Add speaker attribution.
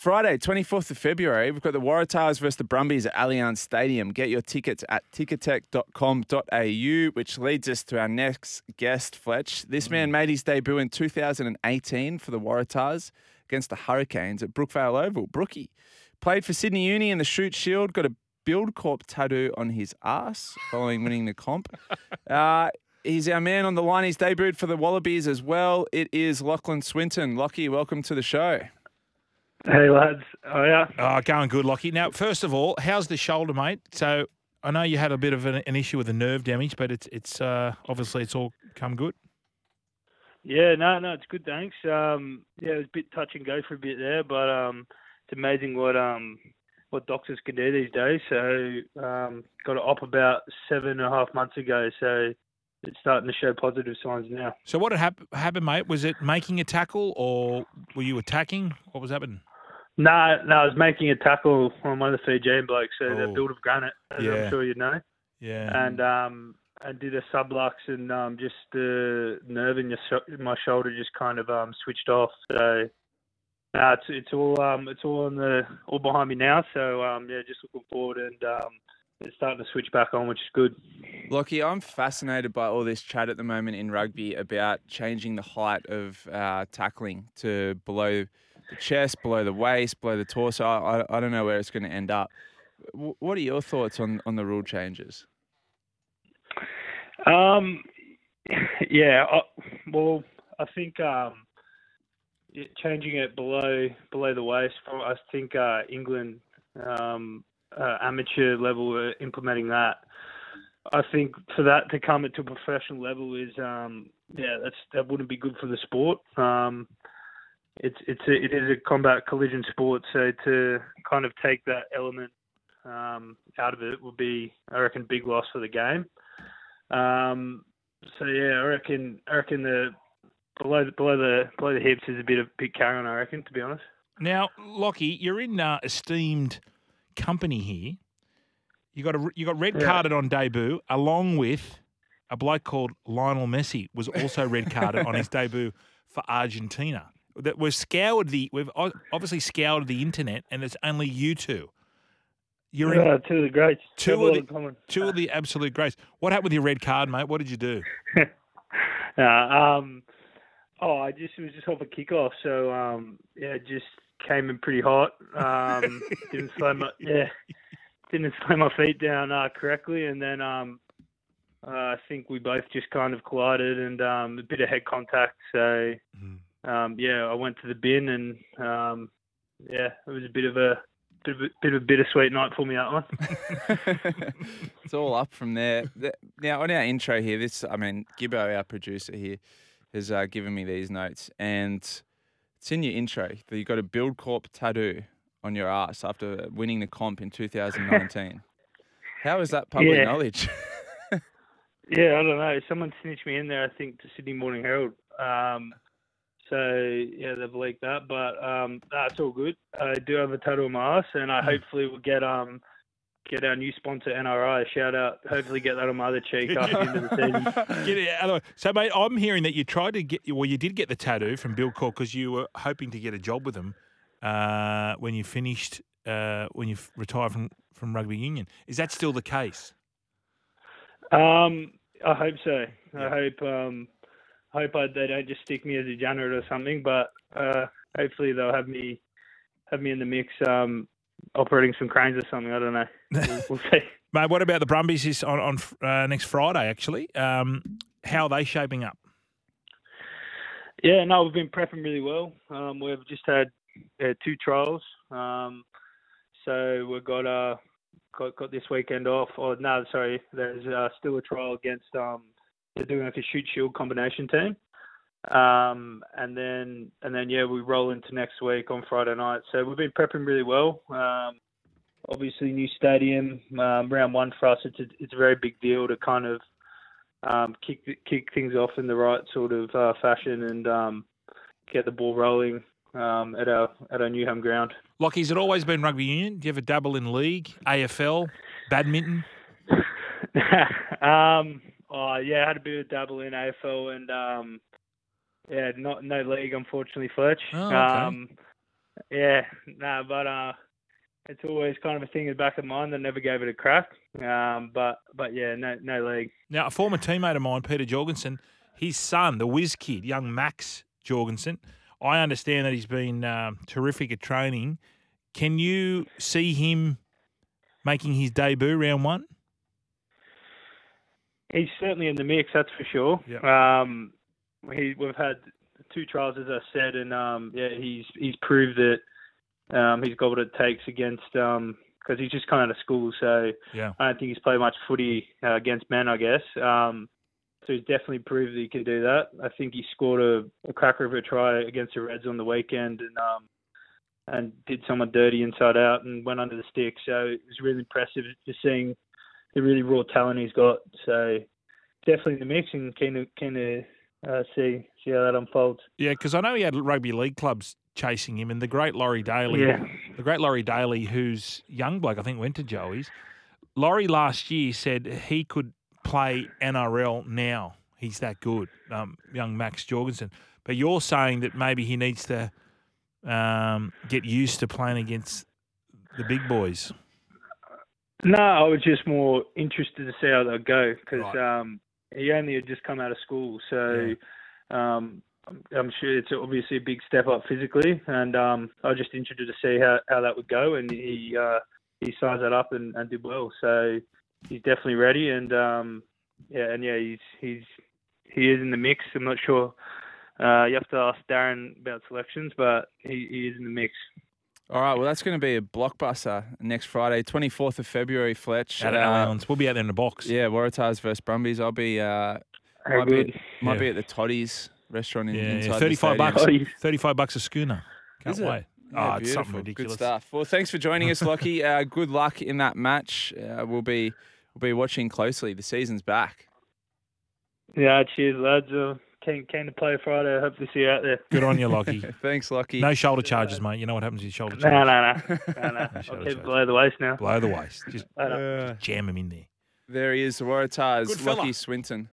Speaker 1: Friday, 24th of February, we've got the Waratahs versus the Brumbies at Allianz Stadium. Get your tickets at ticketek.com.au, which leads us to our next guest, Fletch. This man made his debut in 2018 for the Waratahs against the Hurricanes at Brookvale Oval. Brookie played for Sydney Uni in the Shute Shield, got a Buildcorp tattoo on his ass following winning the comp. Uh, he's our man on the line. He's debuted for the Wallabies as well. It is Lachlan Swinton. Lockie, welcome to the show.
Speaker 2: Hey lads, oh yeah,
Speaker 3: Oh, going good, Lockie. Now, first of all, how's the shoulder, mate? So I know you had a bit of an, an issue with the nerve damage, but it's it's uh, obviously it's all come good.
Speaker 2: yeah, no, no, it's good, thanks. Um, yeah, it was a bit touch and go for a bit there, but um, it's amazing what um what doctors can do these days. So um, got it op about seven and a half months ago, so it's starting to show positive signs now.
Speaker 3: So what had hap- happened, mate? Was it making a tackle or were you attacking? What was happening?
Speaker 2: No, no, I was making a tackle on one of the Fijian blokes, so
Speaker 3: Oh.
Speaker 2: they're built of granite, as
Speaker 3: Yeah.
Speaker 2: I'm sure you know.
Speaker 3: Yeah.
Speaker 2: and um and did a sublux and um just the nerve in your sho- my shoulder just kind of um switched off so uh, it's it's all um it's all on the all behind me now so um yeah just looking forward and um it's starting to switch back on which is good
Speaker 1: Lockie, I'm fascinated by all this chat at the moment in rugby about changing the height of uh, tackling to below the chest, below the waist, below the torso. I, I, I don't know where it's going to end up. W- what are your thoughts on, on the rule changes?
Speaker 2: Um, yeah. I, well, I think um, changing it below below the waist. I think uh, England um, uh, amateur level were implementing that. I think for that to come to a professional level is um, yeah, that's that wouldn't be good for the sport. Um, it's it's a, it is a combat collision sport, so to kind of take that element um, out of it would be, I reckon, big loss for the game. Um, so yeah, I reckon I reckon the below the, below the below the hips is a bit of big carry on. I reckon, to be honest.
Speaker 3: Now, Lockie, you're in uh, esteemed company here. You got a, you got red
Speaker 2: Yeah.
Speaker 3: carded on debut, along with a bloke called Lionel Messi was also red carded on his debut for Argentina. That we've scoured the we've obviously scoured the internet, and it's only you two. You're in
Speaker 2: Yeah, two of the greats.
Speaker 3: Two of the- two of the absolute greats. What happened with your red card, mate? What did you do?
Speaker 2: Yeah, um, oh, I just it was just off a kickoff, so um, yeah, just came in pretty hot. Um, didn't slow my yeah, didn't slow my feet down uh, correctly, and then um, uh, I think we both just kind of collided and um, a bit of head contact. So um, yeah, I went to the bin, and um, yeah, it was a bit of a bit of a, bit of a bittersweet night for me that one.
Speaker 1: it's all up from there. Now, on our intro here, this, I mean, Gibbo, our producer here, has uh, given me these notes, and it's in your intro that you got a Buildcorp tattoo on your ass after winning the comp in 2019. How is that public
Speaker 2: Yeah.
Speaker 1: knowledge?
Speaker 2: Yeah, I don't know. Someone snitched me in there, I think, to Sydney Morning Herald. Um, so yeah, they've leaked that, but um, that's all good. I do have a tattoo on my ass, and I hopefully will get um get our new sponsor NRI a shout out. Hopefully, get that on my other cheek after the end of the season.
Speaker 3: Get it out of the way. So, mate, I'm hearing that you tried to get, well, you did get the tattoo from Buildcorp because you were hoping to get a job with them uh, when you finished, uh, when you retired from, from rugby union. Is that still the case?
Speaker 2: Um, I hope so. I hope um, hope I, they don't just stick me as a janitor or something, but uh, hopefully they'll have me have me in the mix, um, operating some cranes or something. I don't know. We'll, we'll see.
Speaker 3: Mate, what about the Brumbies this on, on uh, next Friday, actually? Um, how are they shaping up?
Speaker 2: Yeah, no, we've been prepping really well. Um, we've just had uh, two trials, um, so we've got uh got, got this weekend off. Or no, sorry, there's uh, still a trial against um they're doing like a Shute Shield combination team. Um, and then and then yeah, we roll into next week on Friday night. So we've been prepping really well. Um, obviously, new stadium, um, round one for us. It's a, it's a very big deal to kind of um, kick kick things off in the right sort of uh, fashion and um, get the ball rolling um, at our at our new home ground.
Speaker 3: Lockie's it always been rugby union? Do you ever dabble in league, AFL, badminton?
Speaker 2: um, oh yeah, I had a bit of dabble in AFL and um, yeah, not no league unfortunately, Fletch.
Speaker 3: Oh, okay.
Speaker 2: Um, yeah, no, but uh, it's always kind of a thing in the back of mind. that never gave it a crack. Um, but but yeah, no no league.
Speaker 3: Now, a former teammate of mine, Peter Jorgensen, his son, the whiz kid, young Max Jorgensen, I understand that he's been um, terrific at training. Can you see him making his debut round one?
Speaker 2: He's certainly in the mix, that's for sure. Um, he we've had two trials, as I said, and um, yeah, he's he's proved that um, he's got what it takes against because he's just come out of school, so
Speaker 3: Yeah.
Speaker 2: I don't think he's played much footy uh, against men, I guess. Um, so he's definitely proved that he can do that. I think he scored a, a cracker of a try against the Reds on the weekend and um, and did someone dirty inside out and went under the stick. So it was really impressive just seeing the really raw talent he's got. So definitely the mix and keen to keen to uh, see see how that unfolds.
Speaker 3: Yeah, because I know he had rugby league clubs chasing him, and the great Laurie Daley,
Speaker 2: Yeah.
Speaker 3: the great Laurie Daley, who's young bloke, I think went to Joey's. Laurie last year said he could play NRL now. He's that good, um, young Max Jorgensen. But you're saying that maybe he needs to um, get used to playing against the big boys.
Speaker 2: No, I was just more interested to see how they'll go because
Speaker 3: Right.
Speaker 2: um, he only had just come out of school, so um, I'm- I'm sure it's obviously a big step up physically, and um, I was just interested to see how, how that would go, and he uh, he sized that up and, and did well, so he's definitely ready, and um, yeah, and yeah, he's he's he is in the mix. I'm not sure. Uh, you have to ask Darren about selections, but he, he is in the mix.
Speaker 1: All right, well, that's going to be a blockbuster next Friday, 24th of February, Fletch.
Speaker 3: Out at
Speaker 1: Uh,
Speaker 3: Allianz. We'll be out there in the box.
Speaker 1: Yeah, Waratahs versus Brumbies. I'll be uh,
Speaker 2: Very
Speaker 1: might be
Speaker 2: good.
Speaker 1: might
Speaker 3: Yeah.
Speaker 1: be at the Toddy's restaurant in,
Speaker 3: Yeah,
Speaker 1: inside
Speaker 3: yeah. 35
Speaker 1: stadium.
Speaker 3: bucks.
Speaker 2: Oh,
Speaker 3: 35 bucks a schooner. Can't
Speaker 1: Is it?
Speaker 3: wait.
Speaker 1: Yeah,
Speaker 3: oh, it's something ridiculous.
Speaker 1: Good stuff. Well, thanks for joining us, Lockie. uh, good luck in that match. Uh, we'll be we'll be watching closely. The season's back.
Speaker 2: Yeah, cheers, lads. Keen, keen to play Friday. I hope to see you out there.
Speaker 3: Good on you, Lockie.
Speaker 1: Thanks, Lockie.
Speaker 3: No shoulder charges, mate. You know what happens with your shoulder
Speaker 2: No,
Speaker 3: charges?
Speaker 2: no, no. no, no. I'll
Speaker 3: Shut up,
Speaker 2: keep
Speaker 3: shut
Speaker 2: below the waist now.
Speaker 3: Blow the waist. Just
Speaker 2: I know.
Speaker 1: Uh,
Speaker 3: jam him in there.
Speaker 1: there he is, the Waratahs,
Speaker 3: Good fella.
Speaker 1: Lockie Swinton.